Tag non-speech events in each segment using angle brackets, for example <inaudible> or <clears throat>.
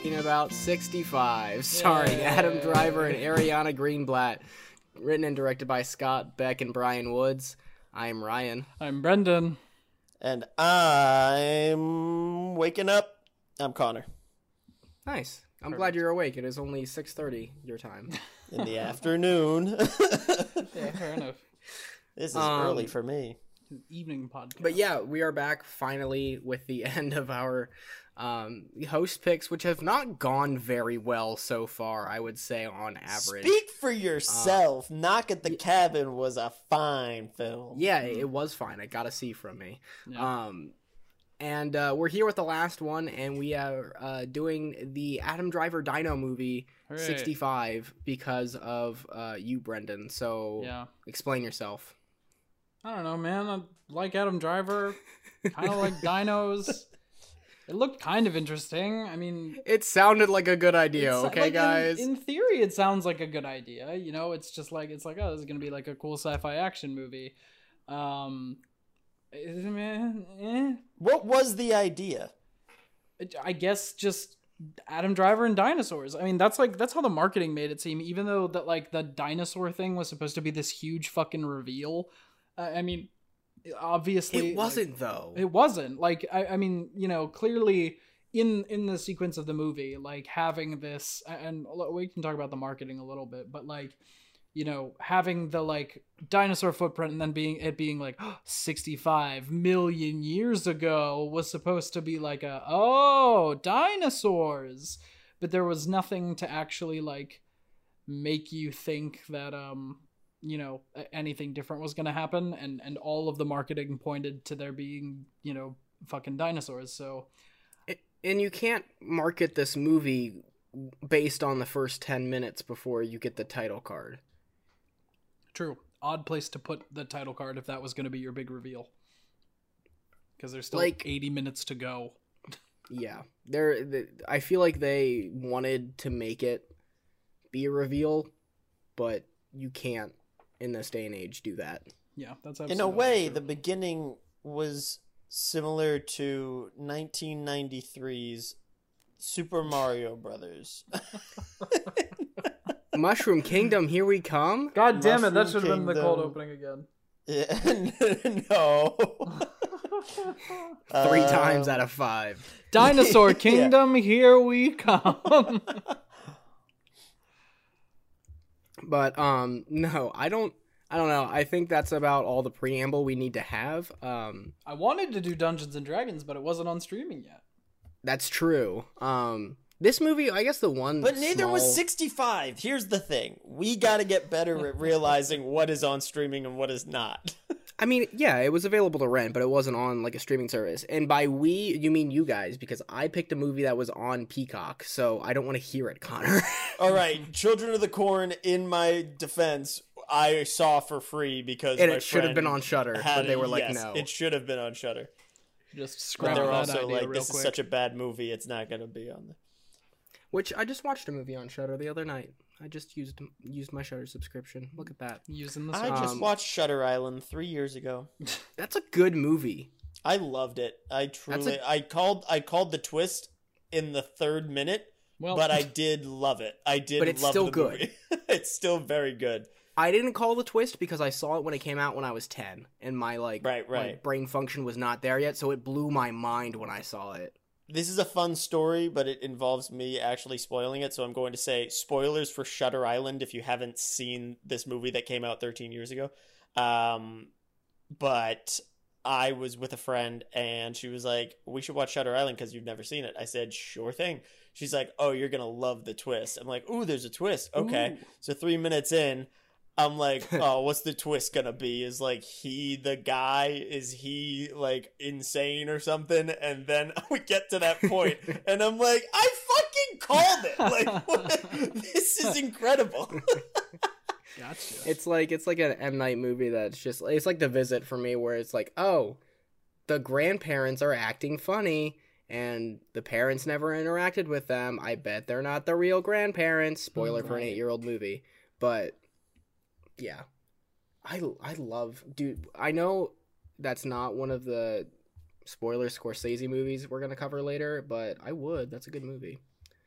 talking about 65, <laughs> starring Yay. Adam Driver and Ariana Greenblatt. Written and directed by Scott Beck and Brian Woods. I'm Ryan. I'm Brendan. And I'm waking up. I'm Connor. Nice. I'm glad you're awake. It is only 6:30 your time. <laughs> In the afternoon. <laughs> Yeah, fair enough. this is Um, early for me. Evening podcast. But yeah, we are back finally with the end of our um, host picks, which have not gone very well so far. I would say on average. Speak for yourself. Knock at the Cabin was a fine film. Yeah, it was fine. I got a C from me. Yeah. Um, and uh, we're here with the last one, and we are uh, doing the Adam Driver Dino movie Hooray. 65 because of uh, you, Brendan. So yeah. explain yourself. I don't know, man. I like Adam Driver. <laughs> Kind of like dinos. It looked kind of interesting. I mean, It sounded like a good idea, okay, like, guys? In, theory, it sounds like a good idea. You know, it's just like it's like oh, this is gonna be like a cool sci-fi action movie. Um, is it, man, eh. What was the idea? I guess just Adam Driver and dinosaurs. I mean, that's like that's how the marketing made it seem. Even though that like the dinosaur thing was supposed to be this huge fucking reveal. Uh, I mean, obviously it wasn't, though. it wasn't like I, I mean, you know, clearly in in the sequence of the movie, like having this, and we can talk about the marketing a little bit, but like you know having the like dinosaur footprint and then being it being like <gasps> 65 million years ago was supposed to be like a oh dinosaurs but there was nothing to actually like make you think that um you know anything different was going to happen and and all of the marketing pointed to there being you know fucking dinosaurs so and you can't market this movie based on the first 10 minutes before you get the title card. true odd place to put the title card if that was going to be your big reveal because there's still Like- 80 minutes to go Yeah, they're. The, I feel like they wanted to make it be a reveal, but you can't in this day and age do that. yeah that's In a way, true. the beginning was similar to 1993's Super Mario Brothers. <laughs> Mushroom Kingdom, here we come. God damn it! That should have been the cold opening again. Yeah, <laughs> no. Three Uh, times out of five. Dinosaur <laughs> Yeah. Kingdom, here we come. But um, <laughs> no, I don't. I don't know. I think that's about all the preamble we need to have. Um, I wanted to do Dungeons and Dragons, but it wasn't on streaming yet. that's true. Um, this movie, I guess the one. But neither was 65. Here's the thing. We got to get better at realizing what is on streaming and what is not. <laughs> I mean, yeah, it was available to rent, but it wasn't on like a streaming service. And by we, you mean you guys, because I picked a movie that was on Peacock, so I don't want to hear it, Connor. <laughs> All right, Children of the Corn, in my defense, I saw for free because and my it should have been on Shudder, had but they it. were like, Yes, no. It should have been on Shudder. Just But scrap they're that also idea like, real this quick. is such a bad movie, it's not going to be on there. Which I just watched a movie on Shudder the other night. I just used used my Shudder subscription. Look at that. Using the I service. just Um, watched Shutter Island three years ago. <laughs> That's a good movie. I loved it. I truly, a- I called, I called the twist in the third minute, well, but I <laughs> did love it. I did, But it's love still the good. movie. <laughs> it's still very good. I didn't call the twist because I saw it when it came out when I was 10 and my like Right, my right. brain function was not there yet, so it blew my mind when I saw it. This is a fun story, but it involves me actually spoiling it. So I'm going to say spoilers for Shutter Island if you haven't seen this movie that came out 13 years ago. Um, but I was with a friend and she was like, "We should watch Shutter Island because you've never seen it." I said, "Sure thing." She's like, "Oh, you're gonna love the twist." I'm like, "Ooh, there's a twist." Okay, Ooh. so three minutes in, I'm like, <laughs> "Oh, what's the twist gonna be?" Is like he the guy? Is he like insane or something? And then <laughs> we get to that point, <laughs> and I'm like, "I fucking called it!" Like, what? this is incredible. gotcha. It's like it's like an M Night movie that's just it's like The Visit for me, where it's like, oh, the grandparents are acting funny, and the parents never interacted with them. I bet they're not the real grandparents. Spoiler for an eight year old movie, but yeah, I I love dude. I know that's not one of the spoiler Scorsese movies we're gonna cover later, but I would. That's a good movie.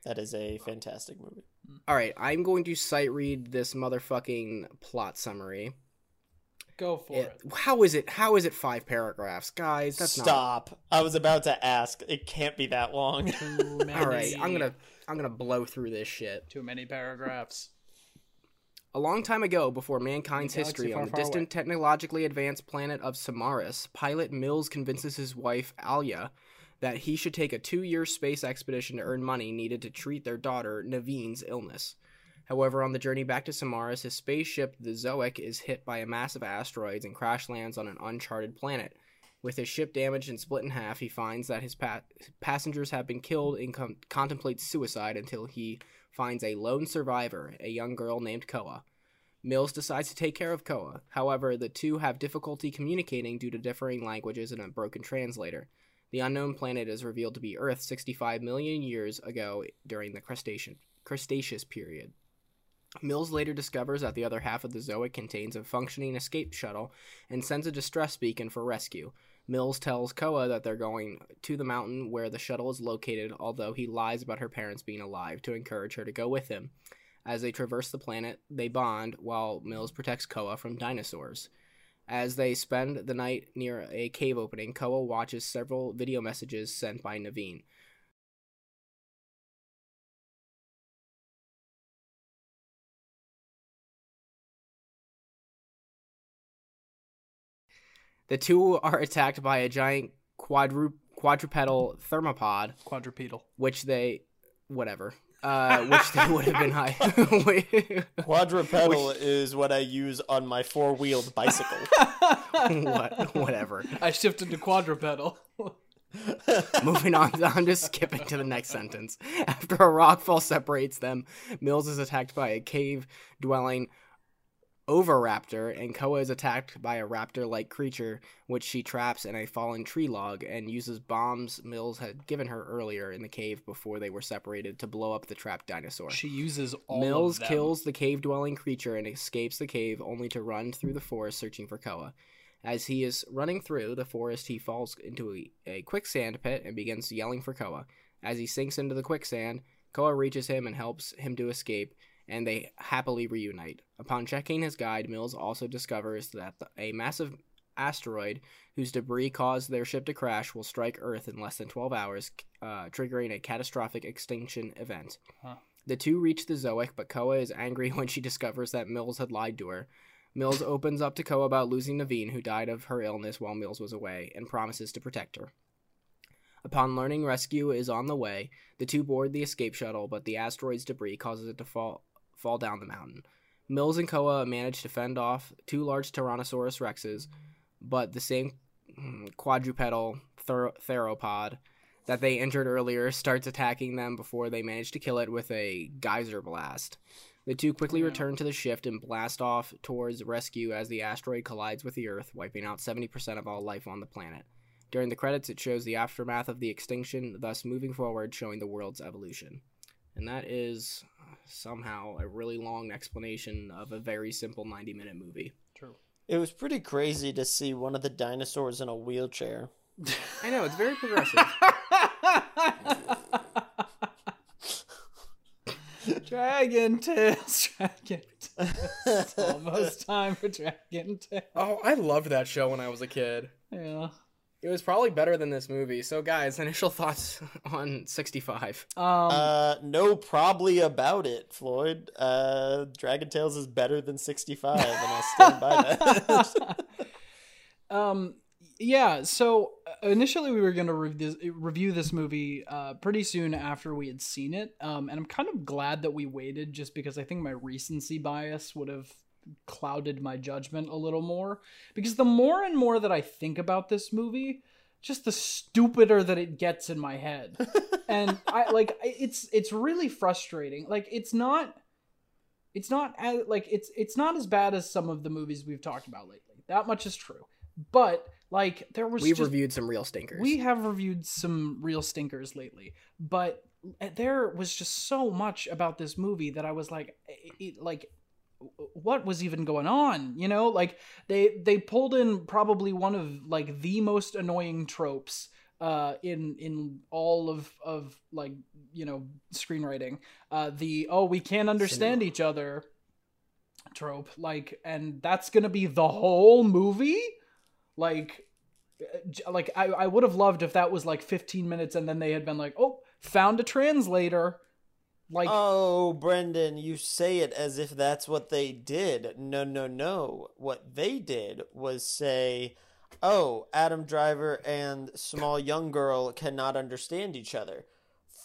That is a fantastic movie. Mm. All right, I'm going to sight read this motherfucking plot summary. Go for It- it. how is it? How is it five paragraphs, guys? That's not. Stop. I was about to ask. It can't be that long. All right, I'm gonna I'm gonna blow through this shit. Too many paragraphs. A long time ago, before mankind's history far, on the far away. distant, technologically advanced planet of Somaris, pilot Mills convinces his wife, Alia, that he should take a two year space expedition to earn money needed to treat their daughter, Nevine's illness. However, on the journey back to Somaris, his spaceship, the Zoic, is hit by a massive asteroid and crash lands on an uncharted planet. With his ship damaged and split in half, he finds that his pa- passengers have been killed and com- contemplates suicide until he finds a lone survivor, a young girl named Koa. Mills decides to take care of Koa. However, the two have difficulty communicating due to differing languages and a broken translator. The unknown planet is revealed to be Earth 65 million years ago during the Cretaceous, Cretaceous period. Mills later discovers that the other half of the Zoic contains a functioning escape shuttle and sends a distress beacon for rescue. Mills tells Koa that they're going to the mountain where the shuttle is located, although he lies about her parents being alive to encourage her to go with him. As they traverse the planet, they bond while Mills protects Koa from dinosaurs. As they spend the night near a cave opening, Koa watches several video messages sent by Nevine. The two are attacked by a giant quadru- quadrupedal theropod, Quadrupedal. which they, whatever, uh, which they would have been high. <laughs> Quadrupedal is what I use on my four wheeled bicycle. <laughs> what, whatever. I shifted to quadrupedal. <laughs> Moving on, I'm just skipping to the next sentence. After a rockfall separates them, Mills is attacked by a cave dwelling Oviraptor, and Koa is attacked by a raptor like creature, which she traps in a fallen tree log and uses bombs Mills had given her earlier in the cave before they were separated to blow up the trapped dinosaur. She uses all Mills kills the cave dwelling creature and escapes the cave only to run through the forest searching for Koa. As he is running through the forest, he falls into a, a quicksand pit and begins yelling for Koa. As he sinks into the quicksand, Koa reaches him and helps him to escape, and they happily reunite. Upon checking his guide, Mills also discovers that a massive asteroid whose debris caused their ship to crash will strike Earth in less than 12 hours, uh, triggering a catastrophic extinction event. Huh. The two reach the Zoic, but Koa is angry <laughs> when she discovers that Mills had lied to her. Mills opens up to Koa about losing Nevine, who died of her illness while Mills was away, and promises to protect her. Upon learning rescue is on the way, the two board the escape shuttle, but the asteroid's debris causes it to fall fall down the mountain. Mills and Koa manage to fend off two large Tyrannosaurus rexes, but the same mm, quadrupedal ther- theropod that they injured earlier starts attacking them before they manage to kill it with a geyser blast. The two quickly Yeah. return to the shift and blast off towards rescue as the asteroid collides with the Earth, wiping out 70% of all life on the planet. During the credits, it shows the aftermath of the extinction, thus moving forward, showing the world's evolution. And that is somehow a really long explanation of a very simple 90 minute movie. True. It was pretty crazy to see one of the dinosaurs in a wheelchair. I know, it's very progressive. <laughs> Dragon Tales, <laughs> Dragon Tales. Almost time for Dragon Tales. oh, I loved that show when I was a kid. Yeah. It was probably better than this movie. So, guys, <laughs> initial thoughts on 65. Um, Uh, no, probably about it, Floyd. Uh, Dragon Tales is better than 65, and I'll stand by that. <laughs> um, yeah. So uh, initially, we were gonna rev- this, review this movie uh, pretty soon after we had seen it. Um, and I'm kind of glad that we waited, just because I think my recency bias would have clouded my judgment a little more. Because the more and more that I think about this movie, just the stupider that it gets in my head. <laughs> and I like it's it's really frustrating. Like it's not it's not as like it's it's not as bad as some of the movies we've talked about lately. That much is true. But like there was We've just, reviewed some real stinkers. we have reviewed some real stinkers lately, but eh, there was just so much about this movie that I was like, it, it- like, what was even going on? You know, like they they pulled in probably one of like the most annoying tropes uh, in in all of of like you know screenwriting. Uh, the oh we can't understand Cinema. each other trope, like, and that's gonna be the whole movie, like. Like I, I would have loved if that was like 15 minutes and then they had been like, oh, found a translator. Like oh, Brendan, you say it as if that's what they did. No, no, no. What they did was say, "Oh, Adam Driver and small young girl cannot understand each other."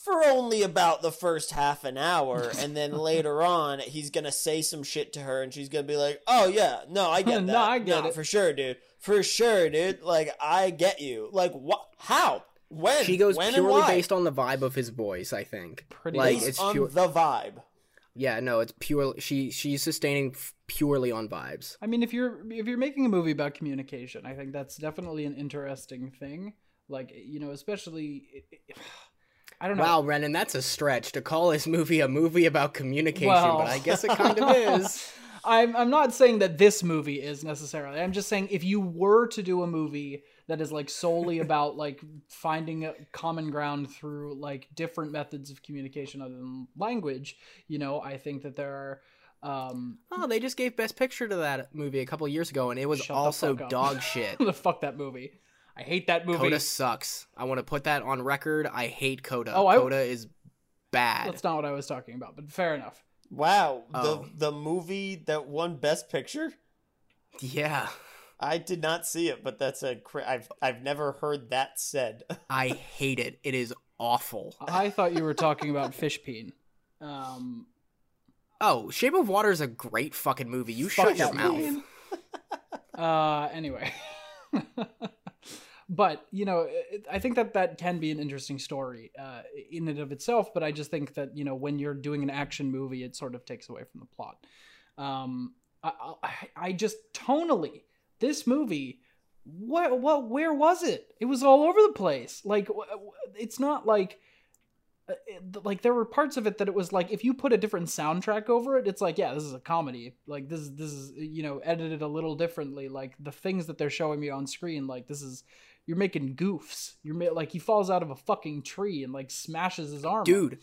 For only about the first half an hour, and then <laughs> later on, he's gonna say some shit to her, and she's gonna be like, "Oh yeah, no, I get <laughs> that. No. I get Nah, it." for sure, dude, for sure, dude. Like, I get you. Like, what? How? When? She goes when and purely why? based on the vibe of his voice, I think. Pretty like. Based it's on pure. the vibe. Yeah, no, it's pure. She she's sustaining f- purely on vibes. I mean, if you're if you're making a movie about communication, I think that's definitely an interesting thing. Like you know, especially <sighs> I don't know. Wow, Renan, that's a stretch to call this movie a movie about communication, Well- but I guess it kind of <laughs> is. I'm I'm not saying that this movie is necessarily. I'm just saying if you were to do a movie that is like solely <laughs> about like finding a common ground through like different methods of communication other than language, you know, I think that there are um Oh, they just gave Best Picture to that movie a couple years ago, and it was also fuck dog <laughs> shit. the fuck that movie. I hate that movie. Coda sucks. I want to put that on record. I hate Coda. Oh, I- Coda is bad. That's not what I was talking about, but fair enough. Wow, Oh. the the movie that won Best Picture. Yeah, I did not see it, but that's a cra- I've I've never heard that said. <laughs> I hate it. It is awful. I thought you were talking about Fishpeen. Um, Oh, Shape of Water is a great fucking movie. You shut your mouth. uh, anyway. <laughs> but, you know, I think that that can be an interesting story uh, in and of itself, but I just think that, you know, when you're doing an action movie, it sort of takes away from the plot. Um, I, I, I just tonally, this movie, what, what, where was it? It was all over the place. Like, it's not like, uh, like there were parts of it that it was like if you put a different soundtrack over it it's like yeah this is a comedy like this is this is you know edited a little differently like the things that they're showing me on screen like this is you're making goofs you're ma- like he falls out of a fucking tree and like smashes his arm up. Dude,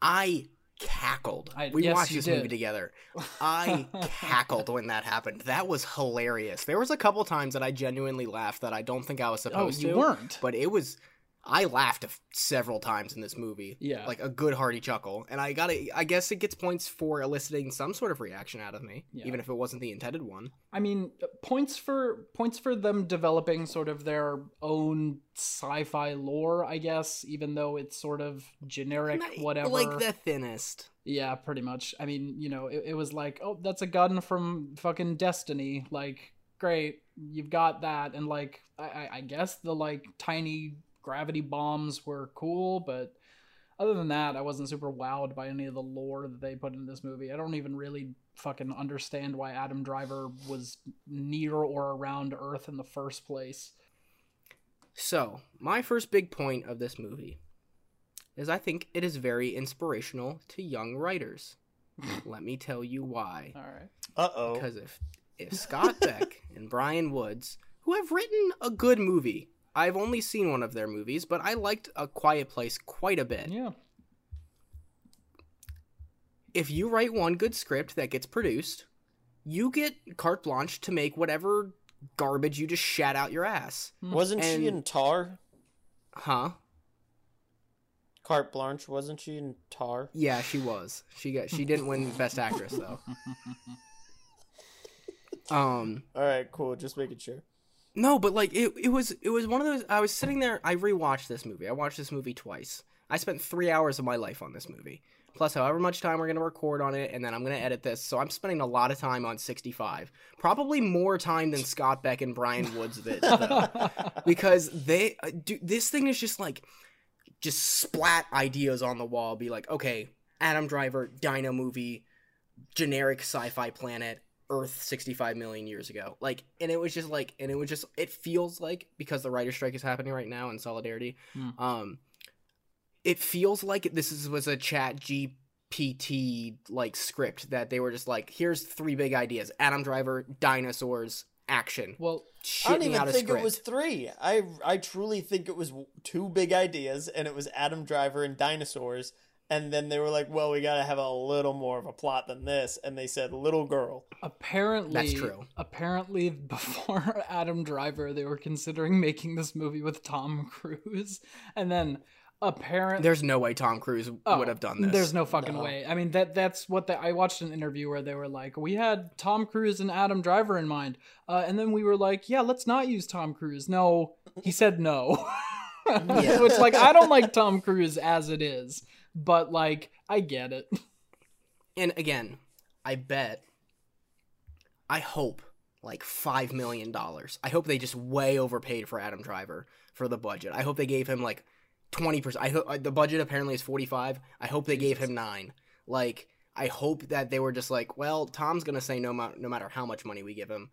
I cackled. I- we yes, watched this did. movie together. <laughs> I cackled when that happened. That was hilarious. There was a couple times that I genuinely laughed that I don't think I was oh supposed you to. weren't But it was I laughed a f- several times in this movie. yeah Like a good hearty chuckle. And I got I guess it gets points for eliciting some sort of reaction out of me, Yeah. even if it wasn't the intended one. I mean, uh, points for points for them developing sort of their own sci-fi lore, I guess, even though it's sort of generic, Not- whatever. Like the thinnest. Yeah, pretty much. I mean, you know, it, it was like, oh, that's a gun from fucking Destiny. Like, great, you've got that, and like, I, I, I guess the like tiny gravity bombs were cool, but other than that, I wasn't super wowed by any of the lore that they put in this movie. I don't even really fucking understand why Adam Driver was near or around Earth in the first place. So, my first big point of this movie is I think it is very inspirational to young writers. <laughs> Let me tell you why. All right. Uh oh. Because if if Scott Beck and Brian Woods, who have written a good movie, I've only seen one of their movies, but I liked A Quiet Place quite a bit. Yeah. If you write one good script that gets produced, you get carte blanche to make whatever garbage you just shat out your ass. Wasn't And- she in Tar? Huh? Carte Blanche, wasn't she in Tar? Yeah, she was. She got she didn't win best actress though. <laughs> Um All right, cool. Just making sure. No, but like it, it was it was one of those I was sitting there I rewatched this movie. I watched this movie twice. I spent 3 hours of my life on this movie. Plus however much time we're going to record on it and then I'm going to edit this. So I'm spending a lot of time on 65. Probably more time than Scott Beck and Brian Woods did <laughs> because they uh, do this thing is just like just splat ideas on the wall be like, "Okay, Adam Driver Dino movie generic sci-fi planet Earth 65 million years ago. Like, and it was just like, and it was just, it feels like because the writer strike is happening right now in solidarity. Hmm. Um, it feels like this is, was a chat GPT like script that they were just like, here's three big ideas: Adam Driver, dinosaurs, action. Well, I don't even out think it was three. I I truly think it was two big ideas, and it was Adam Driver and dinosaurs. And then they were like, "Well, we got to have a little more of a plot than this." And they said, "Little girl." apparently That's true. Apparently, <laughs> before Adam Driver, they were considering making this movie with Tom Cruise, and then apparently. There's no way Tom Cruise Oh, would have done this. There's no fucking No. way. I mean that that's what the, I watched an interview where they were like, we had Tom Cruise and Adam Driver in mind, uh, and then we were like, yeah, let's not use Tom Cruise. No, he said no. <laughs> Yeah. Which like I don't like Tom Cruise as it is, but like I get it. <laughs> And again, I bet, I hope like five million dollars. I hope they just way overpaid for Adam Driver for the budget. I hope they gave him like twenty percent. I hope uh, the budget apparently is forty five. I hope they gave him nine. Like I hope that they were just like, well, Tom's gonna say no, ma- no matter how much money we give him.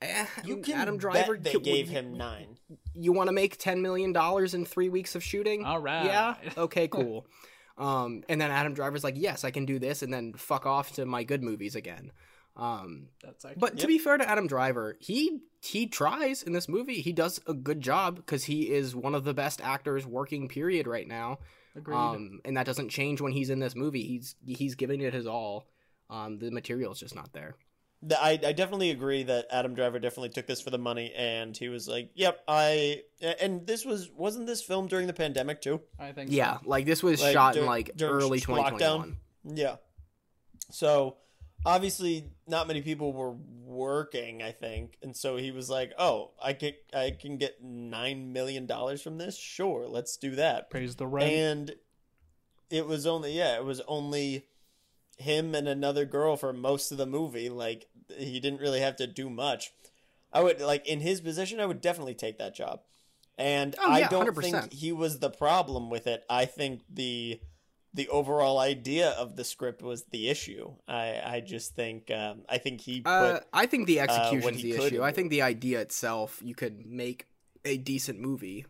Eh, You can Adam bet Driver. they could- gave you- him nine. You want to make ten million dollars in three weeks of shooting? All right. Yeah. Okay. Cool. <laughs> um, and then Adam Driver's like, yes, I can do this, and then fuck off to my good movies again. Um, That's actually but to be fair to Adam Driver, he he tries in this movie. He does a good job because he is one of the best actors working. Period. Right now. agreed. Um, and that doesn't change when he's in this movie. He's he's giving it his all. Um, the is just not there. The- I, I definitely agree that Adam Driver definitely took this for the money, and he was like, "Yep, I." And this was wasn't this filmed during the pandemic too? I think so. Yeah, like this was Like, shot dur- in like during early sh- 2021. Yeah. So obviously, not many people were working. I think, and so he was like, "Oh, I can I can get nine million dollars from this. Sure, let's do that." Pays the rent. and it was only yeah it was only him and another girl for most of the movie like he didn't really have to do much i would like in his position i would definitely take that job and Oh, i don't 100%. think he was the problem with it i think the the overall idea of the script was the issue i i just think um i think he put Uh, I think the what execution's he the could issue. I think the idea itself, you could make a decent movie.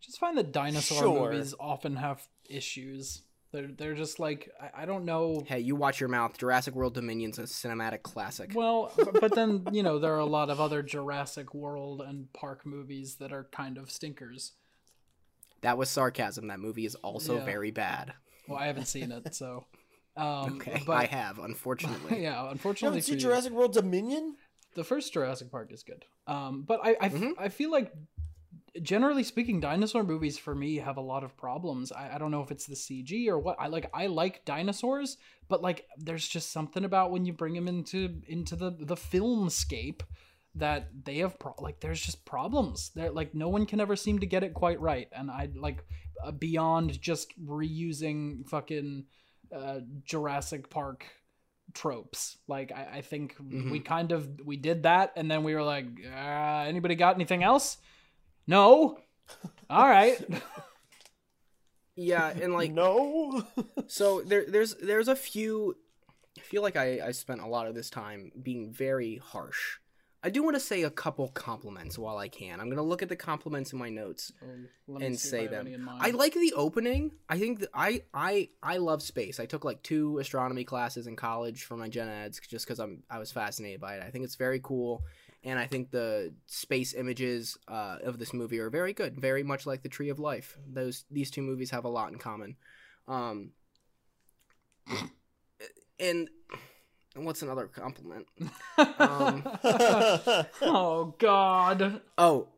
just find that dinosaur Sure. movies often have issues. They're they're just like I, I don't know. Hey, you watch your mouth. Jurassic World Dominion's a cinematic classic. Well, <laughs> but, but then you know there are a lot of other Jurassic World and Park movies that are kind of stinkers. That was sarcasm. That movie is also Yeah. very bad. Well, I haven't seen it, <laughs> so um, Okay, but I have, unfortunately. <laughs> yeah, you unfortunately haven't seen jurassic world dominion the first Jurassic Park is good. Um, but I I, Mhm. I feel like generally speaking, dinosaur movies for me have a lot of problems. I, I don't know if it's the CG or what. I like I like dinosaurs, but like there's just something about when you bring them into into the the filmscape that they have pro- like there's just problems. They're like no one can ever seem to get it quite right, and I like uh, beyond just reusing fucking uh, Jurassic Park tropes. Like I, I think we kind of we did that, and then we were like, uh, anybody got anything else? No. All right. Yeah, and like no so there there's there's a few I feel like I, I spent a lot of this time being very harsh. I do want to say a couple compliments while I can. I'm gonna look at the compliments in my notes Let me and say I them. any in mind. I like the opening. I think that I I I love space. I took like two astronomy classes in college for my gen eds just because I'm I was fascinated by it. I think it's very cool, and I think the space images uh, of this movie are very good. Very much like the Tree of Life. Those these two movies have a lot in common. Um, and what's another compliment? Um, <laughs> oh God. oh,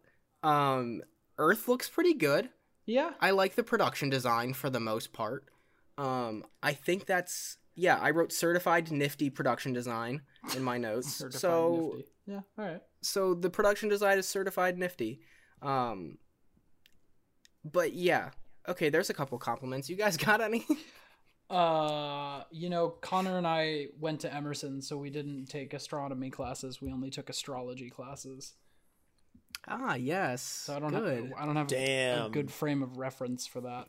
um, Earth looks pretty good. Yeah. I like the production design for the most part. Um, I think that's yeah. I wrote certified nifty production design in my notes. <laughs> Certified so nifty. Yeah. All right. so the production design is certified nifty. Um, but yeah, okay. There's a couple compliments. You guys <laughs> got any? Uh, you know, Connor and I went to Emerson, so we didn't take astronomy classes. We only took astrology classes. ah, yes. So I don't good. have I don't have a good frame of reference for that.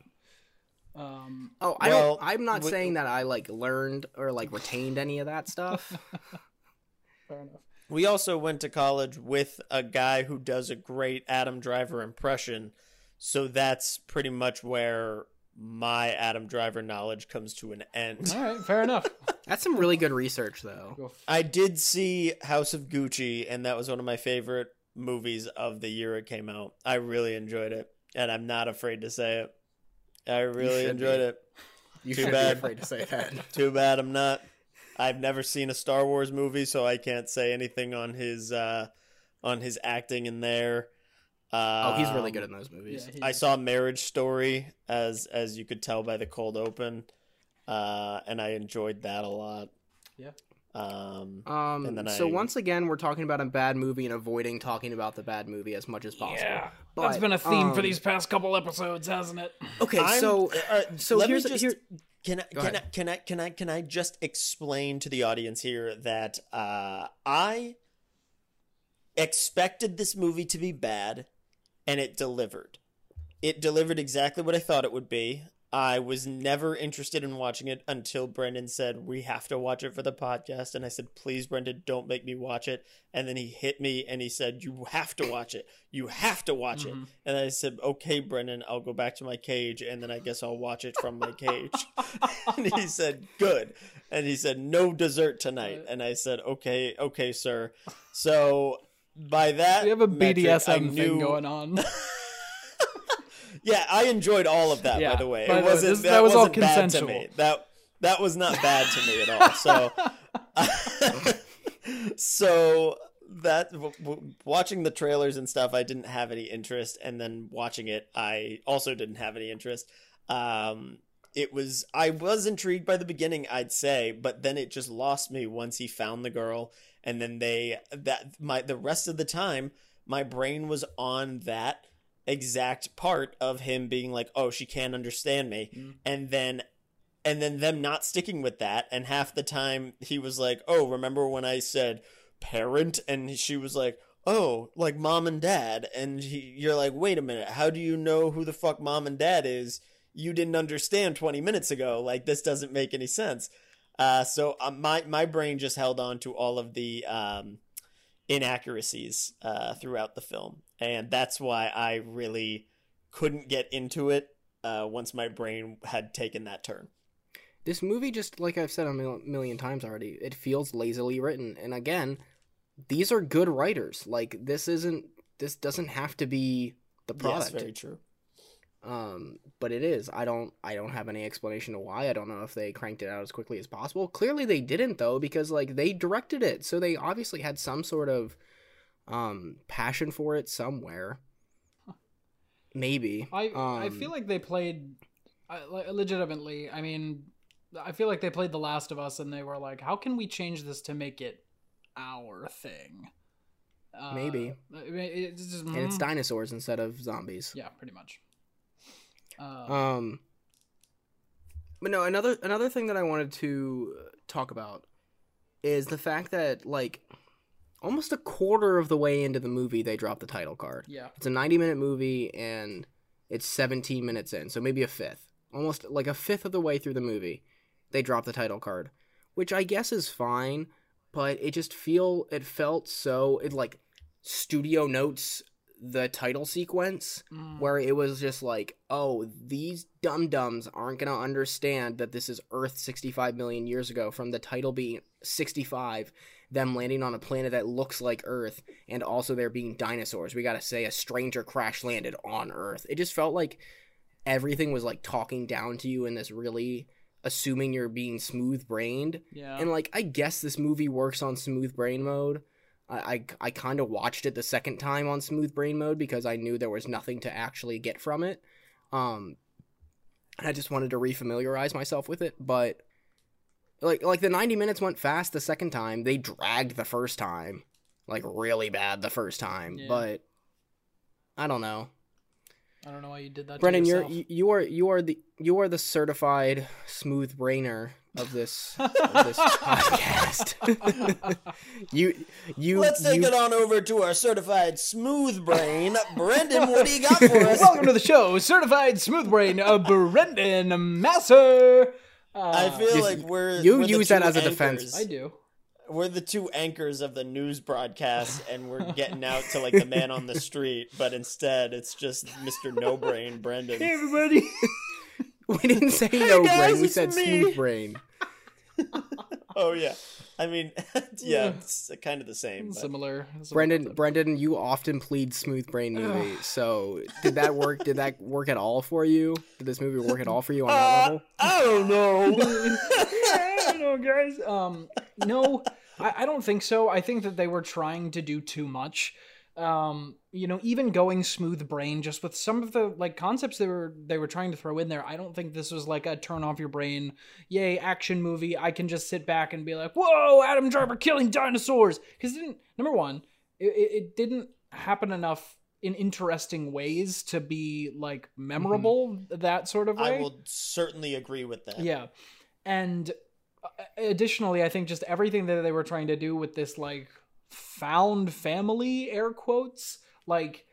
Um, Oh, I Well, don't. I'm not wh- saying that I like learned or like retained any of that stuff. <laughs> fair enough. We also went to college with a guy who does a great Adam Driver impression. So that's pretty much where my Adam Driver knowledge comes to an end. All right, fair enough. <laughs> That's some really good research, though. I did see House of Gucci, and that was one of my favorite movies of the year it came out. I really enjoyed it, and I'm not afraid to say it. I really enjoyed be. it. You Too should bad. be afraid to say that. <laughs> Too bad I'm not. I've never seen a Star Wars movie, so I can't say anything on his uh, on his acting in there. Oh, he's really Um, good in those movies. yeah, I saw Marriage Story, as as you could tell by the cold open, uh, and I enjoyed that a lot. Yeah. Um, Um, And then so I- once again, we're talking about a bad movie and avoiding talking about the bad movie as much as possible. Yeah, But, that's been a theme for um, these past couple episodes, hasn't it? Okay, I'm- so uh, so let me here's just, here. can I, can I can I can I can I just explain to the audience here that uh, I expected this movie to be bad, and it delivered. It delivered exactly what I thought it would be. I was never interested in watching it until Brendan said we have to watch it for the podcast, and I said, "Please, Brendan, don't make me watch it." And then he hit me and he said, "You have to watch it. You have to watch it." Mhm. And I said, "Okay, Brendan, I'll go back to my cage, and then I guess I'll watch it from my cage." <laughs> and he said, "Good." And he said, "No dessert tonight." And I said, "Okay, okay, sir." So by that, We have a metric, BDSM thing knew- going on. <laughs> Yeah, I enjoyed all of that. Yeah, by the way, by it wasn't this- that, that was all wasn't bad to me. That that was not bad to me at all. <laughs> So, <laughs> so that w- w- watching the trailers and stuff, I didn't have any interest, and then watching it, I also didn't have any interest. Um, it was I was intrigued by the beginning, I'd say, but then it just lost me once he found the girl, and then they that my the rest of the time, my brain was on that exact part of him being like, "Oh, she can't understand me," Mm. and then and then them not sticking with that and half the time he was like oh remember when i said parent? And she was like oh like mom and dad. And he, you're like wait a minute. How do you know who the fuck mom and dad is? You didn't understand 20 minutes ago. Like this doesn't make any sense. Uh, so uh, my my brain just held on to all of the um, inaccuracies uh, throughout the film and that's why i really couldn't get into it uh, once my brain had taken that turn this movie just like I've said a mil- million times already, it feels lazily written. And again, these are good writers. Like this isn't this doesn't have to be the product. Yes, very true. Um but it is i don't i don't have any explanation of why i don't know if they cranked it out as quickly as possible clearly they didn't though because like they directed it so they obviously had some sort of um passion for it somewhere maybe I um, I feel like they played I, legitimately. I mean, I feel like they played The Last of Us, and they were like, "How can we change this to make it our thing?" Uh, Maybe. It's just, and it's mm, dinosaurs instead of zombies yeah, pretty much. Uh, Um, but no, another another thing that I wanted to talk about is the fact that like almost a quarter of the way into the movie they drop the title card. yeah, It's a 90 minute movie and it's 17 minutes in, so maybe a fifth. Almost like a fifth of the way through the movie, they drop the title card, which I guess is fine, but it just feel it felt so it like studio notes the title sequence Mm, where it was just like, oh, these dum dums aren't gonna understand that this is Earth 65 million years ago from the title being 65, them landing on a planet that looks like Earth, and also there being dinosaurs. We gotta say a stranger crash landed on Earth. It just felt like everything was like talking down to you in this really assuming you're being smooth brained. yeah, And like I guess this movie works on smooth brain mode. I I, I kind of watched it the second time on smooth brain mode because I knew there was nothing to actually get from it. Um and I just wanted to refamiliarize myself with it, but like like the 90 minutes went fast the second time. They dragged the first time. Like really bad the first time, Yeah. but I don't know. I don't know why you did that. Brendan, to you're you you are you are the you are the certified smooth brainer of this of this <laughs> podcast. <laughs> you you Let's take you, it on over to our certified smooth brain, Brendan. What do you got for us? Welcome to the show, certified smooth brain, uh, Brendan Masser. Uh, I feel You- like we're you we're the use that two as a defense. I do. We're the two anchors of the news broadcast, and we're getting out to like the man on the <laughs> street, but instead it's just Mr. No Brain, Brendan. Hey, everybody. <laughs> We didn't say no guys, brain. We said me. smooth brain. <laughs> oh yeah. I mean, <laughs> yeah, Yeah. it's kind of the same. but- Similar. similar Brendan, concept. Brendan, you often plead smooth brain movie. so did that work? Did that work at all for you? Did this movie work at all for you on that Uh, level? I don't know. I don't know, guys. Um, no, I, I don't think so. I think that they were trying to do too much. Um, you know, even going smooth brain, just with some of the like concepts they were they were trying to throw in there. I don't think this was like a turn off your brain, yay action movie. I can just sit back and be like, whoa, Adam Driver killing dinosaurs. Because didn't number one, it, it, didn't happen enough in interesting ways to be like memorable that sort of way. I will certainly agree with that. Yeah. And uh, additionally, I think just everything that they were trying to do with this like found family air quotes like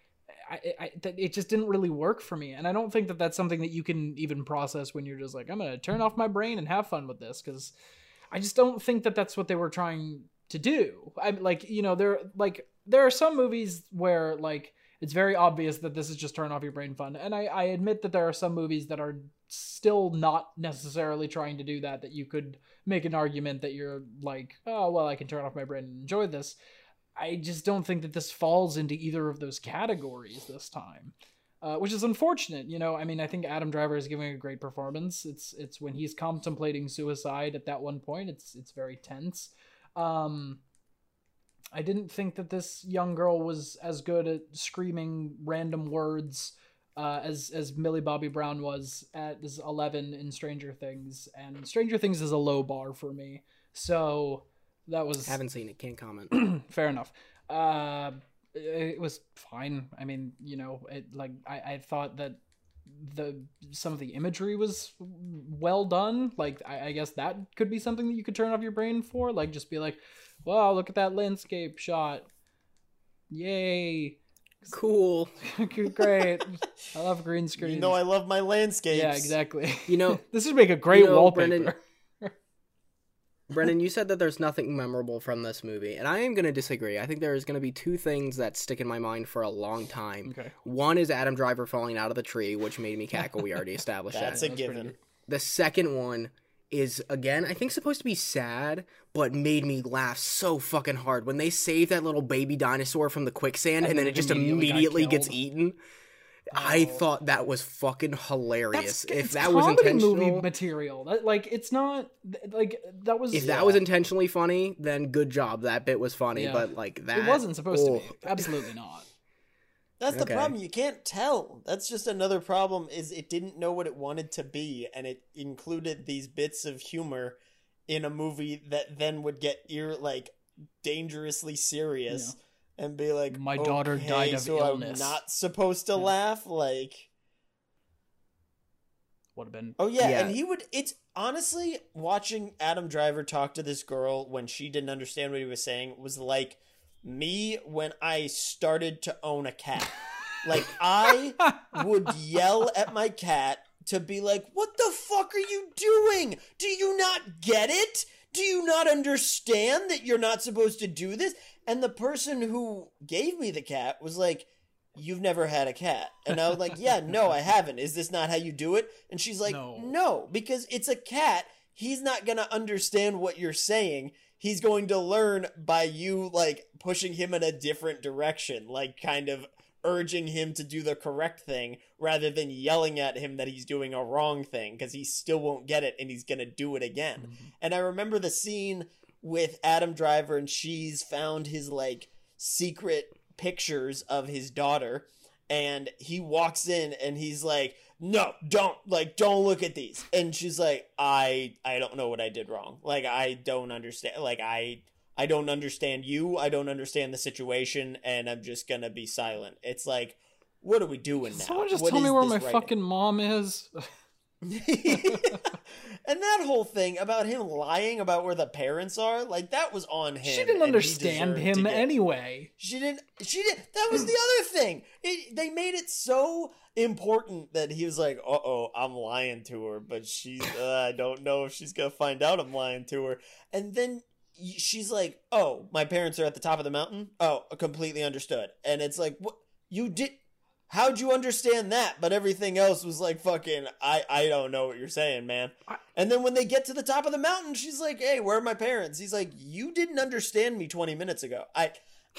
I, I, it just didn't really work for me. And i don't think that that's something that you can even process when you're just like i'm gonna turn off my brain and have fun with this because i just don't think that that's what they were trying to do. I'm like you know there like there are some movies where like it's very obvious that this is just turn off your brain fun. And i, I admit that there are some movies that are still not necessarily trying to do that that you could make an argument that you're like oh well i can turn off my brain and enjoy this. I just don't think that this falls into either of those categories this time uh, which is unfortunate you know? I mean i think adam driver is giving a great performance. It's it's when he's contemplating suicide at that one point it's it's very tense. Um i didn't think that this young girl was as good at screaming random words uh, as as Millie Bobby Brown was at this 11 in Stranger Things, and Stranger Things is a low bar for me. So that was Haven't seen it. Can't comment. <clears throat> fair enough. Uh, it was fine. I mean, you know, it like I, I thought that the some of the imagery was well done. Like I, I guess that could be something that you could turn off your brain for. Like just be like, wow, look at that landscape shot. Yay. Cool. <laughs> Great. I love green screen. <laughs> You know I love my landscapes. Yeah, exactly. You know, <laughs> this would make a great know, wallpaper. Brendan- Brendan, you said that there's nothing memorable from this movie, and I am going to disagree. I think there is going to be two things that stick in my mind for a long time. Okay. One is Adam Driver falling out of the tree, which made me cackle. We already established That's that. a That's pretty given. The second one is again, I think supposed to be sad, but made me laugh so fucking hard when they save that little baby dinosaur from the quicksand, and, And then it just immediately immediately gets eaten. I Oh. thought that was fucking That's hilarious. if that was intentional, movie material. That like it's not like that was. if that was intentionally funny, then good job. That bit was funny, Yeah. but like that, it wasn't supposed to oh. be. Absolutely not. That's the Okay. problem. You can't tell. That's just another problem. Is it didn't know what it wanted to be, and it included these bits of humor in a movie that then would get ear like dangerously serious and be like, My daughter "Okay, died of so illness." I'm not supposed to Yeah. laugh. Like, Would have been. oh yeah, Yeah. and he would. It's honestly watching Adam Driver talk to this girl when she didn't understand what he was saying was like me when I started to own a cat. Like I would yell at my cat to be like, "What the fuck are you doing? Do you not get it? Do you not understand that you're not supposed to do this?" And the person who gave me the cat was like, "You've never had a cat." And I was like, "Yeah, no, I haven't. Is this not how you do it?" And she's like, No. "No, because it's a cat. He's not going to understand what you're saying." He's going to learn by you like pushing him in a different direction, like kind of urging him to do the correct thing rather than yelling at him that he's doing a wrong thing because he still won't get it and he's going to do it again. Mm-hmm. And I remember the scene with Adam Driver and she's found his like secret pictures of his daughter and he walks in and he's like no don't like don't look at these and she's like i i don't know what i did wrong like i don't understand like i i don't understand you i don't understand the situation and i'm just gonna be silent it's like what are we doing now Someone just What tell me where my fucking mom is. <laughs> and that whole thing about him lying about where the parents are like that was on him she didn't understand him get- anyway. She didn't. She didn't. That was the other thing. It, they made it so important that he was like, "Uh oh, I'm lying to her," but she's. Uh, I don't know if she's gonna find out I'm lying to her. And then she's like, "Oh, my parents are at the top of the mountain." Oh, completely understood. And it's like, what you did. how'd you understand that? But everything else was like fucking I I don't know what you're saying, man. And then when they get to the top of the mountain, she's like, "Hey, where are my parents?" He's like, "You didn't understand me 20 minutes ago." I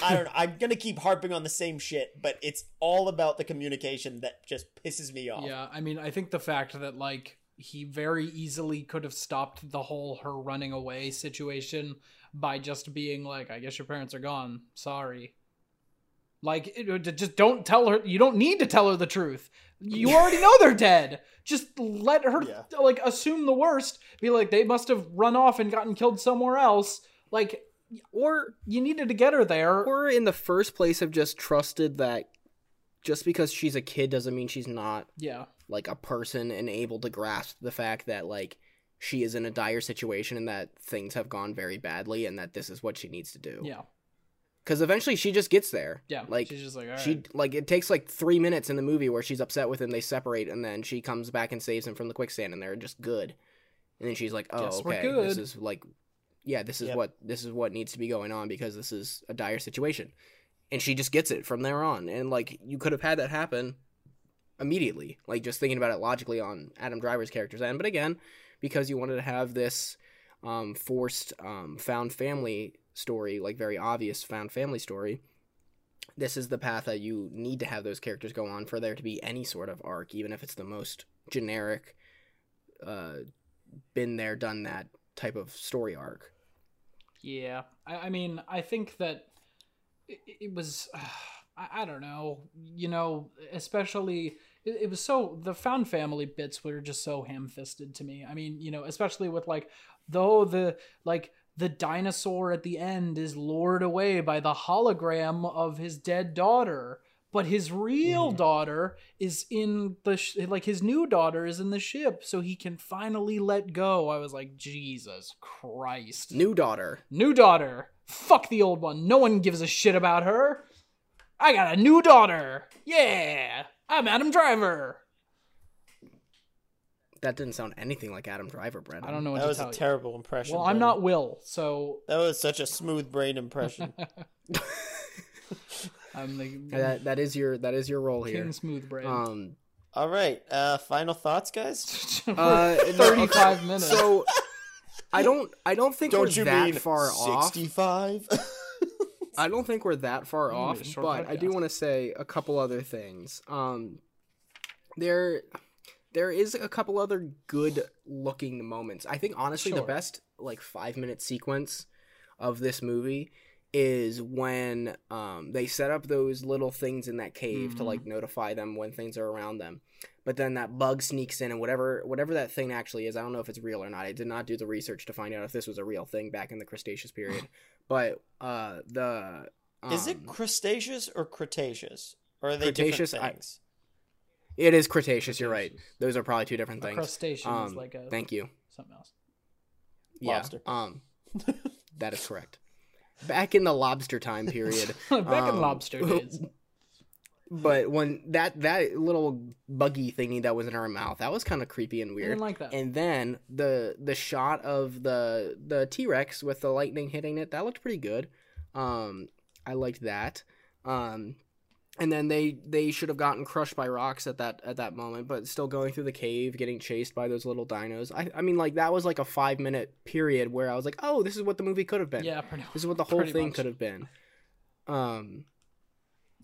I don't know. I'm going to keep harping on the same shit, but it's all about the communication that just pisses me off. Yeah, I mean, I think the fact that like he very easily could have stopped the whole her running away situation by just being like, "I guess your parents are gone. Sorry." Like, it, just don't tell her. You don't need to tell her the truth. You already know they're dead. Just let her Yeah. like assume the worst. Be like, they must have run off and gotten killed somewhere else. Like, Or you needed to get her there. or in the first place have just trusted that just because she's a kid doesn't mean she's not yeah, like a person and able to grasp the fact that like she is in a dire situation and that things have gone very badly and that this is what she needs to do. yeah, Because eventually she just gets there. yeah. Like she's just like, all right. she like it takes like three minutes in the movie where she's upset with him. They separate and then she comes back and saves him from the quicksand and they're just good. And then she's like, "Oh, Guess okay, good." this is like, yeah, this is Yep. what this is what needs to be going on because this is a dire situation." And she just gets it from there on. And like you could have had that happen immediately, like just thinking about it logically on Adam Driver's character's end. But again, because you wanted to have this um, forced um, found family story, like very obvious found family story, this is the path that you need to have those characters go on for there to be any sort of arc, even if it's the most generic, uh, been there, done that type of story arc. Yeah, I, I mean, I think that it, it was, <sighs> I, I don't know, you know, especially it, it was so the found family bits were just so ham-fisted to me. I mean, you know, especially with like though the like the dinosaur at the end is lured away by the hologram of his dead daughter. But his real Mhm. daughter is in the sh- like his new daughter is in the ship, so he can finally let go. I was like, Jesus Christ! New daughter. New daughter. Fuck the old one. No one gives a shit about her. I got a new daughter. Yeah. I'm Adam Driver. That didn't sound anything like Adam Driver, Brett. I don't know what That to was a you. terrible impression. Well, I'm not Will, so That was such a smooth brain impression. <laughs> I'm the That that is your that is your role King here. Smooth Brain. Um, All right. Uh, final thoughts, guys. <laughs> Uh, 35 okay, minutes. So I don't I don't think Don't we're you that mean far off. sixty-five? I don't think we're that far Mm, off, a short but I do want to say a couple other things. Um, there, there is a couple other good looking moments. I think honestly, the best like five minute sequence of this movie is when um they set up those little things in that cave to Mhm. like notify them when things are around them. But then that bug sneaks in and whatever whatever that thing actually is, I don't know if it's real or not. I did not do the research to find out if this was a real thing back in the Cretaceous period. <sighs> but uh the Is it um, Cretaceous or Cretaceous? Or are they Cretaceous, different I- things? It is Cretaceous. You're right. Those are probably two different a things. crustacean is Um, like a Thank you. something else. Yeah. Lobster. Um, <laughs> that is correct. Back in the lobster time period. <laughs> Back in um, lobster days. <laughs> But when that that little buggy thingy that was in her mouth, that was kind of creepy and I weird. didn't like that. And then the the shot of the the T Rex with the lightning hitting it, that looked pretty good. Um, I liked that. Um, and then they they should have gotten crushed by rocks at that at that moment, but still going through the cave, getting chased by those little dinos. I I mean, like that was like a five minute period where I was like, oh, this is what the movie could have been. yeah, pretty This is what the whole thing much. could have been. Um,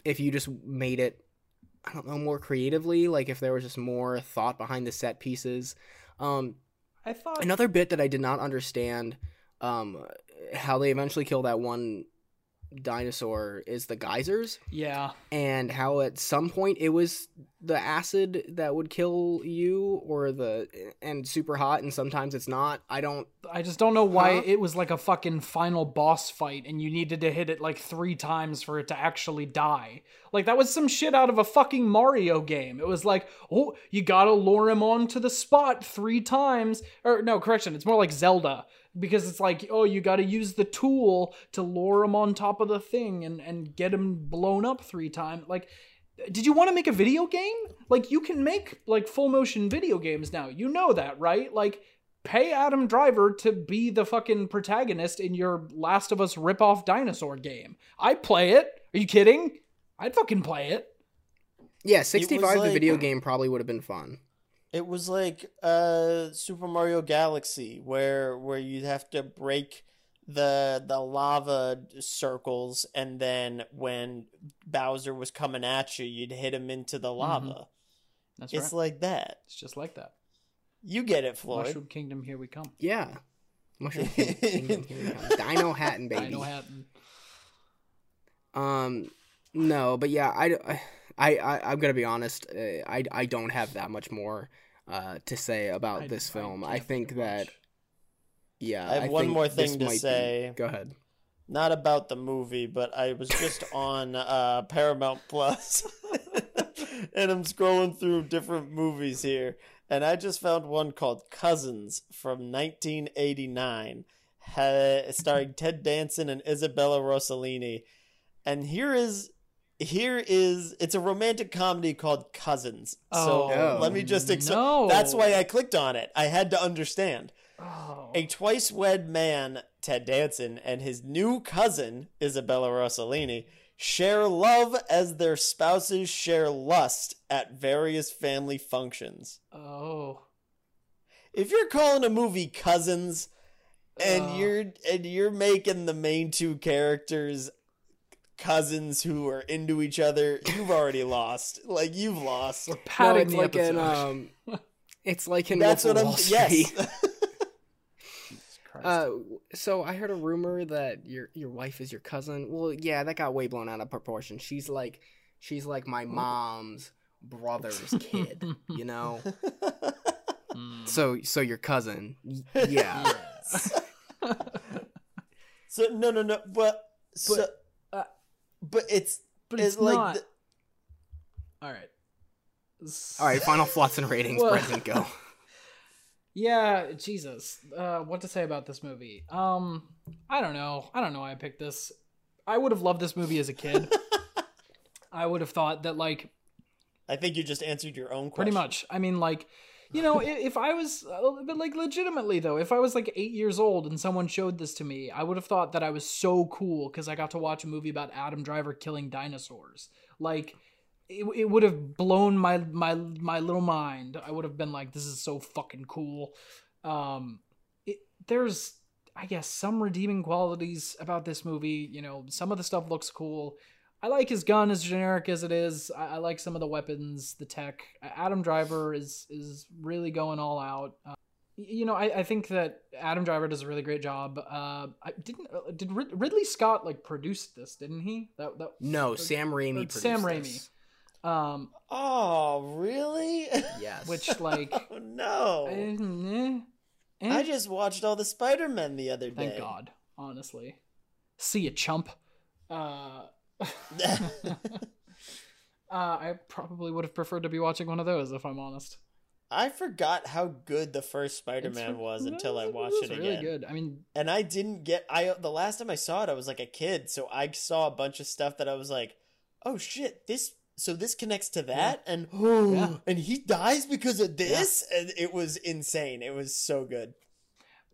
if you just made it, I don't know, more creatively, like if there was just more thought behind the set pieces. Um, I thought another bit that I did not understand, um, how they eventually kill that one dinosaur is the geysers yeah, and how at some point it was the acid that would kill you or the and super hot and sometimes it's not i don't I just don't know why Huh? it was like a fucking final boss fight and you needed to hit it like three times for it to actually die. Like that was some shit out of a fucking Mario game. It was like, oh, you gotta lure him onto the spot three times. Or no, correction, it's more like Zelda. Because it's like, oh, you gotta use the tool to lure him on top of the thing and, and get him blown up three times. Like, did you want to make a video game? Like, you can make like full motion video games now. You know that, right? Like, pay Adam Driver to be the fucking protagonist in your Last of Us rip-off dinosaur game. I'd play it. Are you kidding? I'd fucking play it. Yeah, 65 the like- video game probably would have been fun. It was like uh Super Mario Galaxy where where you have to break the the lava circles and then when Bowser was coming at you you'd hit him into the lava. That's It's right. like that. it's just like that. You get it, Floyd. Mushroom Kingdom, here we come. Yeah. Mushroom Kingdom, here we come. <laughs> Dino Hatton, baby. Dino Hatton. Um, no, but yeah, I, I, I I'm gonna be honest. Uh, I, I don't have that much more uh to say about I- this film. I, can't think that much. yeah. I have one more thing to might be- say. Go ahead. Not about the movie, but I was just <laughs> on uh Paramount Plus <laughs> and I'm scrolling through different movies here and I just found one called Cousins from 1989 ha- starring Ted Danson and Isabella Rossellini. And here is here is it's a romantic comedy called Cousins. So Oh, let me just no. That's why I clicked on it. I had to understand. Oh. A twice wed man, Ted Danson, and his new cousin, Isabella Rossellini, share love as their spouses share lust at various family functions. oh. If you're calling a movie Cousins and Ugh. you're and you're making the main two characters cousins who are into each other, you've already lost. Like you've lost. We're No, padding it's the like episode. in um, <laughs> it's like in That's Wolf what of I'm Wall Street. yes. <laughs> Uh, so I heard a rumor that your your wife is your cousin. Well, yeah, that got way blown out of proportion. She's like, she's like my mom's brother's <laughs> kid. You know. Hmm. So so your cousin. Y- Yeah. so no no no but so uh, but it's but it's it's like not. the- All right. All right. Final thoughts and ratings. Well- Brendan, go. <laughs> Yeah, Jesus. Uh, what to say about this movie? Um, I don't know. I don't know why I picked this. I would have loved this movie as a kid. <laughs> I would have thought that like I think you just answered your own question. pretty much. I mean, like, you know, if I was, uh, but like, legitimately though, if I was like eight years old and someone showed this to me, I would have thought that I was so cool because I got to watch a movie about Adam Driver killing dinosaurs. Like, it, it would have blown my my my little mind. I would have been like, this is so fucking cool. Um, it, there's, I guess, some redeeming qualities about this movie. You know, some of the stuff looks cool. I like his gun as generic as it is. I, I like some of the weapons, the tech. Adam Driver is is really going all out. Uh, you know, I, I think that Adam Driver does a really great job. Uh, I didn't uh, did Rid- Ridley Scott like produce this? Didn't he? That that No, Sam Raimi. Produced Sam this. Raimi. um, Oh, really? Yes. which like <laughs> oh no. eh, eh, I just watched all the Spider-Man the other day. thank God, honestly. See you, chump. Uh, <laughs> uh, I probably would have preferred to be watching one of those if I'm honest. I forgot how good the first Spider-Man It's- was until I it watched was it really again. good. I mean, And I didn't get I the last time I saw it I was like a kid, so I saw a bunch of stuff that I was like, "Oh shit, this so this connects to that and <gasps> Yeah. and he dies because of this?" And it was insane. It was so good.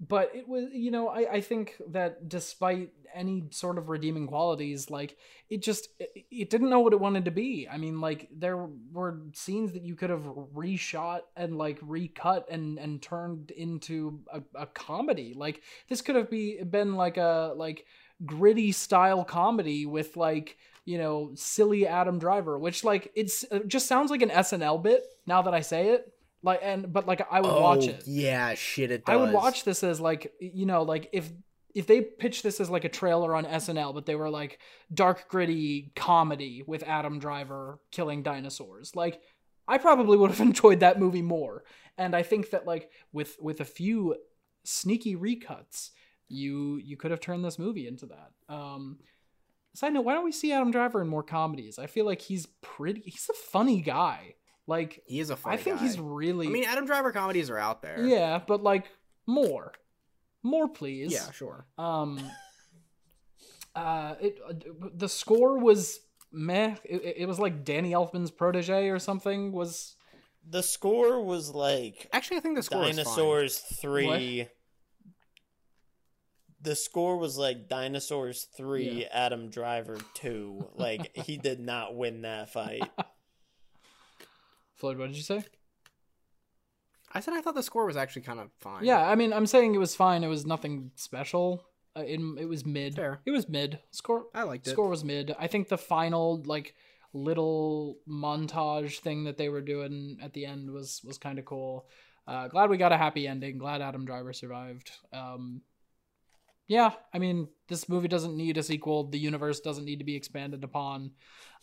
But it was you know I, I think that despite any sort of redeeming qualities like it just it, it didn't know what it wanted to be. I mean like there were scenes that you could have reshot and like recut and and turned into a, a comedy. Like this could have be been like a like gritty style comedy with like you know silly adam driver which like it's it just sounds like an snl bit now that i say it like and but like i would oh, watch it Yeah, shit. It does. I would watch this as like you know like if if they pitched this as like a trailer on SNL, but they were like dark gritty comedy with Adam Driver killing dinosaurs, like I probably would have <laughs> enjoyed that movie more. And I think that like with with a few sneaky recuts, you you could have turned this movie into that. Um, side note, why don't we see Adam Driver in more comedies? I feel like he's pretty. He's a funny guy. Like He is a funny I think guy. he's really. I mean, Adam Driver comedies are out there. Yeah, but like more, more, please. Yeah, sure. Um. <laughs> uh, it uh, the score was meh. It, it was like Danny Elfman's protege or something. Was The score was like Actually, I think the score is fine. Dinosaurs 3 The score was like Dinosaurs 3 Yeah. Adam Driver 2. Like he did not win that fight. <laughs> Floyd, what did you say? I said I thought the score was actually kind of fine. Yeah, I mean, I'm saying it was fine. It was nothing special. Uh, it, it was mid. Fair. It was mid. Score I liked it. score was mid. I think the final like little montage thing that they were doing at the end was was kind of cool. Uh, glad we got a happy ending. Glad Adam Driver survived. Um, yeah, I mean, this movie doesn't need a sequel. The universe doesn't need to be expanded upon.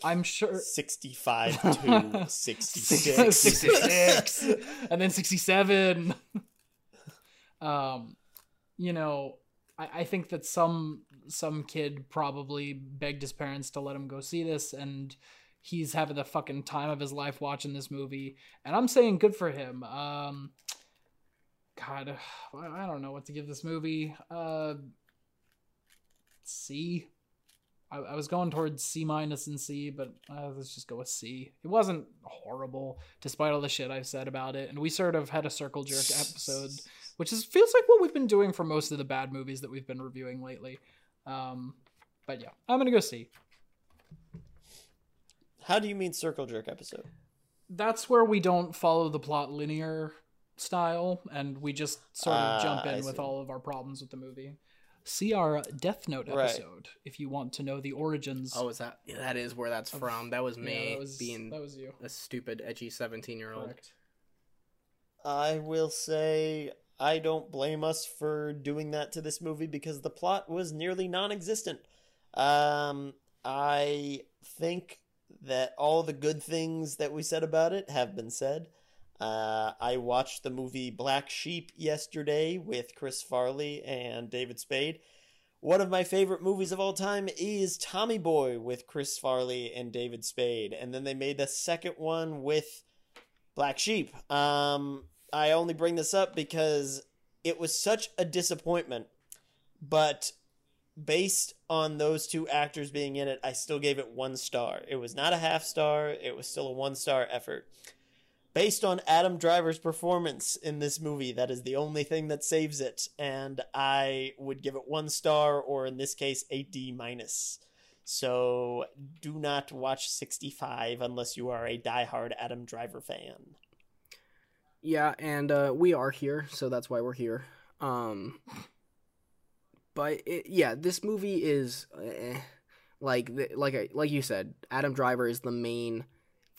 I'm sure. <laughs> 65 <laughs> to 66. 66 and then 67 <laughs> um you know I, I think that some some kid probably begged his parents to let him go see this and he's having the fucking time of his life watching this movie and i'm saying good for him um god <sighs> i don't know what to give this movie uh c I, I was going towards C minus and C, but uh, let's just go with C. It wasn't horrible, despite all the shit I've said about it. And we sort of had a circle jerk episode, which is feels like what we've been doing for most of the bad movies that we've been reviewing lately. Um, but yeah, I'm gonna go C. How do you mean circle jerk episode? That's where we don't follow the plot linear style, and we just sort of Ah, jump I in with see. all of our problems with the movie. See our Death Note Right. episode if you want to know the origins. Oh, is that? Yeah, that is where that's from. That was Yeah, me that was, being that was you. a stupid, edgy seventeen-year-old. I will say I don't blame us for doing that to this movie because the plot was nearly non-existent. Um, I think that all the good things that we said about it have been said. Uh, I watched the movie Black Sheep yesterday with Chris Farley and David Spade. One of my favorite movies of all time is Tommy Boy with Chris Farley and David Spade, and then they made the second one with Black Sheep. Um, I only bring this up because it was such a disappointment, but based on those two actors being in it, I still gave it one star. It was not a half star, it was still a one star effort. Based on Adam Driver's performance in this movie, that is the only thing that saves it, and I would give it one star, or in this case, a D minus. So do not watch 65 unless you are a diehard Adam Driver fan. Yeah, and uh, we are here, so that's why we're here. Um, but it, yeah, this movie is eh, like like like you said, Adam Driver is the main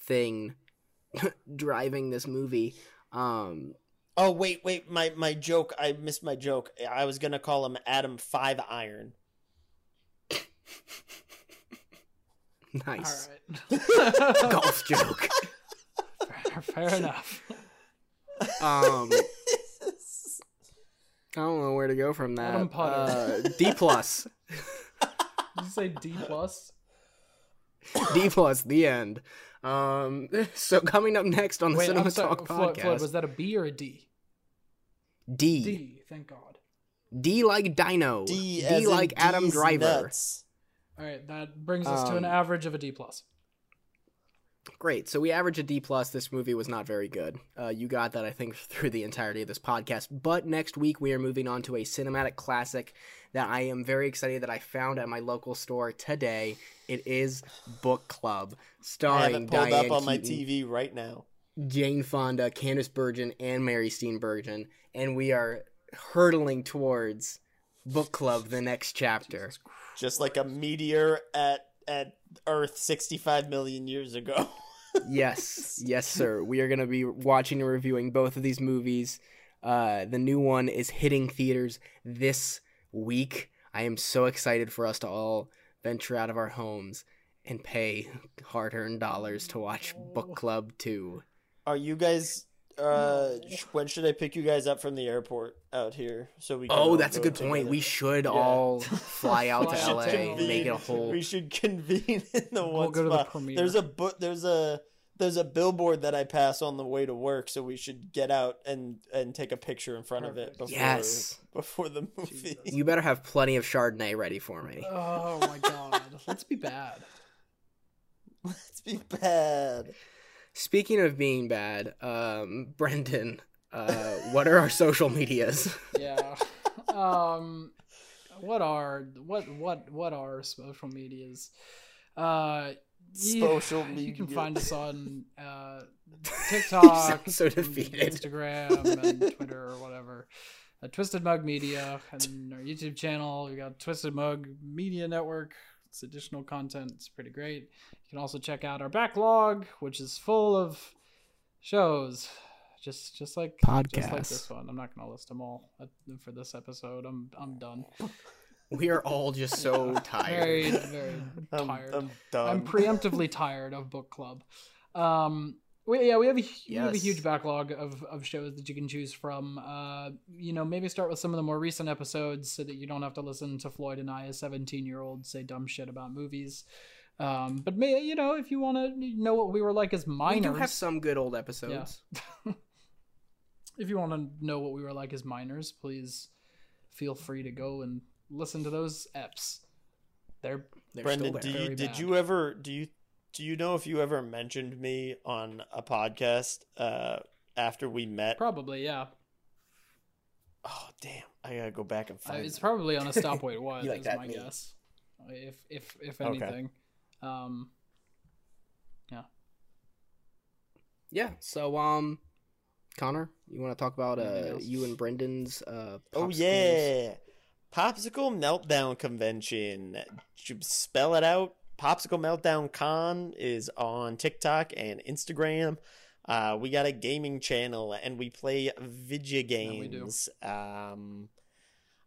thing <laughs> driving this movie. Um, Oh wait, wait, my my joke. I missed my joke. I was gonna call him Adam Five Iron. <laughs> nice All right. <laughs> golf joke. fair, fair enough. Um, I don't know where to go from that. Adam Putter. Uh, D plus, Did you say D plus? D plus, the end. Um, <laughs> so coming up next on the Wait, Cinema sorry. Talk Floyd, podcast, Floyd, was that a B or a D? D. D. Thank God. D like Dino. D, D, as in like Adam D's Driver. nuts. All right, that brings us to an Um, average of a D plus. Great. So we average a D plus. This movie was not very good. Uh, you got that, I think, <laughs> through the entirety of this podcast. But next week we are moving on to a cinematic classic that I am very excited that I found at my local store today. It is Book Club, I starring have it pulled Diane up on my Keaton, TV right now. Jane Fonda, Candice Bergen, and Mary Steenburgen, and we are hurtling towards Book Club, the next chapter. Just like a meteor at at Earth 65 million years ago. <laughs> yes, yes, sir. We are going to be watching and reviewing both of these movies. Uh, the new one is hitting theaters this week. I am so excited for us to all venture out of our homes and pay hard earned dollars to watch Book Club 2. Are you guys? Uh, when should I pick you guys up from the airport out here so we? Can Oh, all that's a go good point. We should all <laughs> fly out to LA to and make it a whole. We should convene in the one We'll go to the spot. premiere. There's a book. There's a there's a billboard that I pass on the way to work, so we should get out and and take a picture in front of it before Yes. before the movie. Jesus. <laughs> You better have plenty of Chardonnay ready for me. Oh my God. <laughs> Let's be bad. Let's be bad. Speaking of being bad, um, Brendan, uh, what are our social medias? <laughs> Yeah. Um, what are what what what are social medias? Uh, social You media. can find us on uh, <laughs> TikTok, so and defeated. Instagram, and <laughs> Twitter or whatever. Uh, Twisted Mug Media and our YouTube channel. We got Twisted Mug Media Network. It's additional content. It's pretty great. You can also check out our backlog, which is full of shows, just just like just like this one. I'm not gonna list them all for this episode. I'm I'm done. <laughs> We are all just so Very tired. very <laughs> I'm, tired. I'm done. I'm <laughs> preemptively tired of book club. Um, we, yeah, we have a hu- we have a huge backlog of, of shows that you can choose from. Uh, you know, maybe start with some of the more recent episodes so that you don't have to listen to Floyd and I, a 17 year old, say dumb shit about movies. Um, but may you know, if you want to know what we were like as minors, We do have some good old episodes. <laughs> if you want to know what we were like as minors, please feel free to go and listen to those eps. They're They're Brendan, still do you did bad. you ever do you do you know if you ever mentioned me on a podcast uh after we met? probably yeah. Oh damn! I gotta go back and Uh, find. it's it. probably on a <laughs> stop wait what You like is my meme. guess. If if if Okay. anything. Um Yeah. Yeah. So, um, Connor, you want to talk about uh else? you and Brendan's uh? Oh popsicles? yeah, Popsicle Meltdown Convention. Should spell it out. Popsicle Meltdown Con is on TikTok and Instagram. Uh, we got a gaming channel and we play video Yeah, we do. um,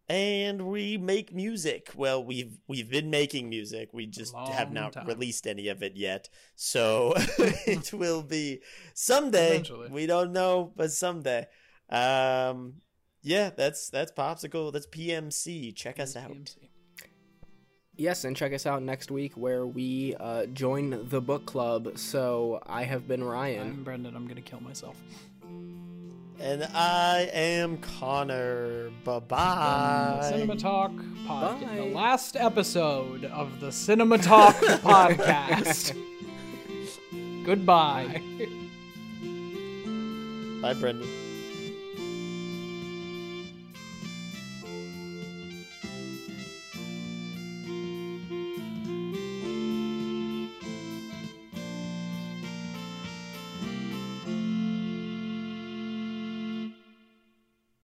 and we make music. Well, we've we've been making music. We just have not time. released any of it yet. So <laughs> it will be someday. Eventually. We don't know, but someday. Um, yeah, that's that's popsicle. That's PMC. Check us out. PMC. Yes, and check us out next week where we uh, join the book club. So I have been Ryan. I'm Brendan. I'm gonna kill myself. And I am Connor. Bye bye. Cinema Talk podcast. Bye. The last episode of the Cinema Talk <laughs> podcast. <laughs> Goodbye. Bye, Brendan.